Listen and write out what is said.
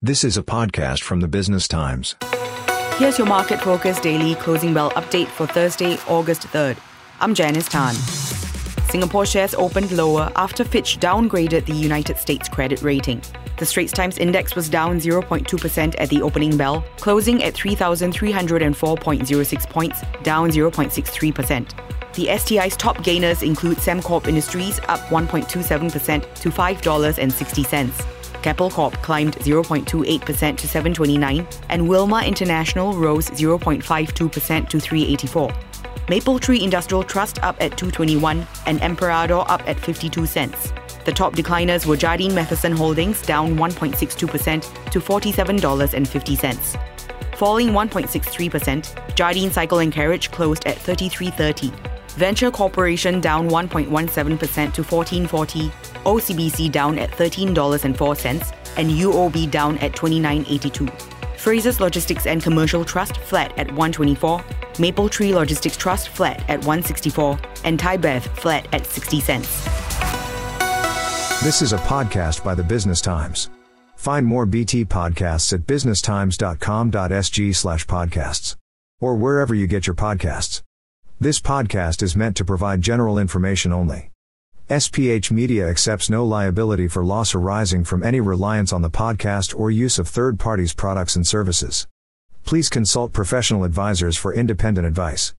This is a podcast from the Business Times. Here's your market focus daily closing bell update for Thursday, August 3rd. I'm Janice Tan. Singapore shares opened lower after Fitch downgraded the United States credit rating. The Straits Times index was down 0.2% at the opening bell, closing at 3,304.06 points, down 0.63%. The STI's top gainers include Sembcorp Industries, up 1.27% to $5.60. Keppel Corp climbed 0.28% to 729, and Wilmar International rose 0.52% to 384. Mapletree Industrial Trust up at 221 and Emperador up at 52 cents. The top decliners were Jardine Matheson Holdings down 1.62% to $47.50. Falling 1.63%, Jardine Cycle and Carriage closed at 33.30. Venture Corporation down 1.17% to 14.40, OCBC down at $13.04, and UOB down at 29.82. Frasers Logistics and Commercial Trust flat at 124, Mapletree Logistics Trust flat at 164, and ThaiBev flat at 60 cents. This is a podcast by the Business Times. Find more BT podcasts at businesstimes.com.sg slash podcasts or wherever you get your podcasts. This podcast is meant to provide general information only. SPH Media accepts no liability for loss arising from any reliance on the podcast or use of third parties' products and services. Please consult professional advisors for independent advice.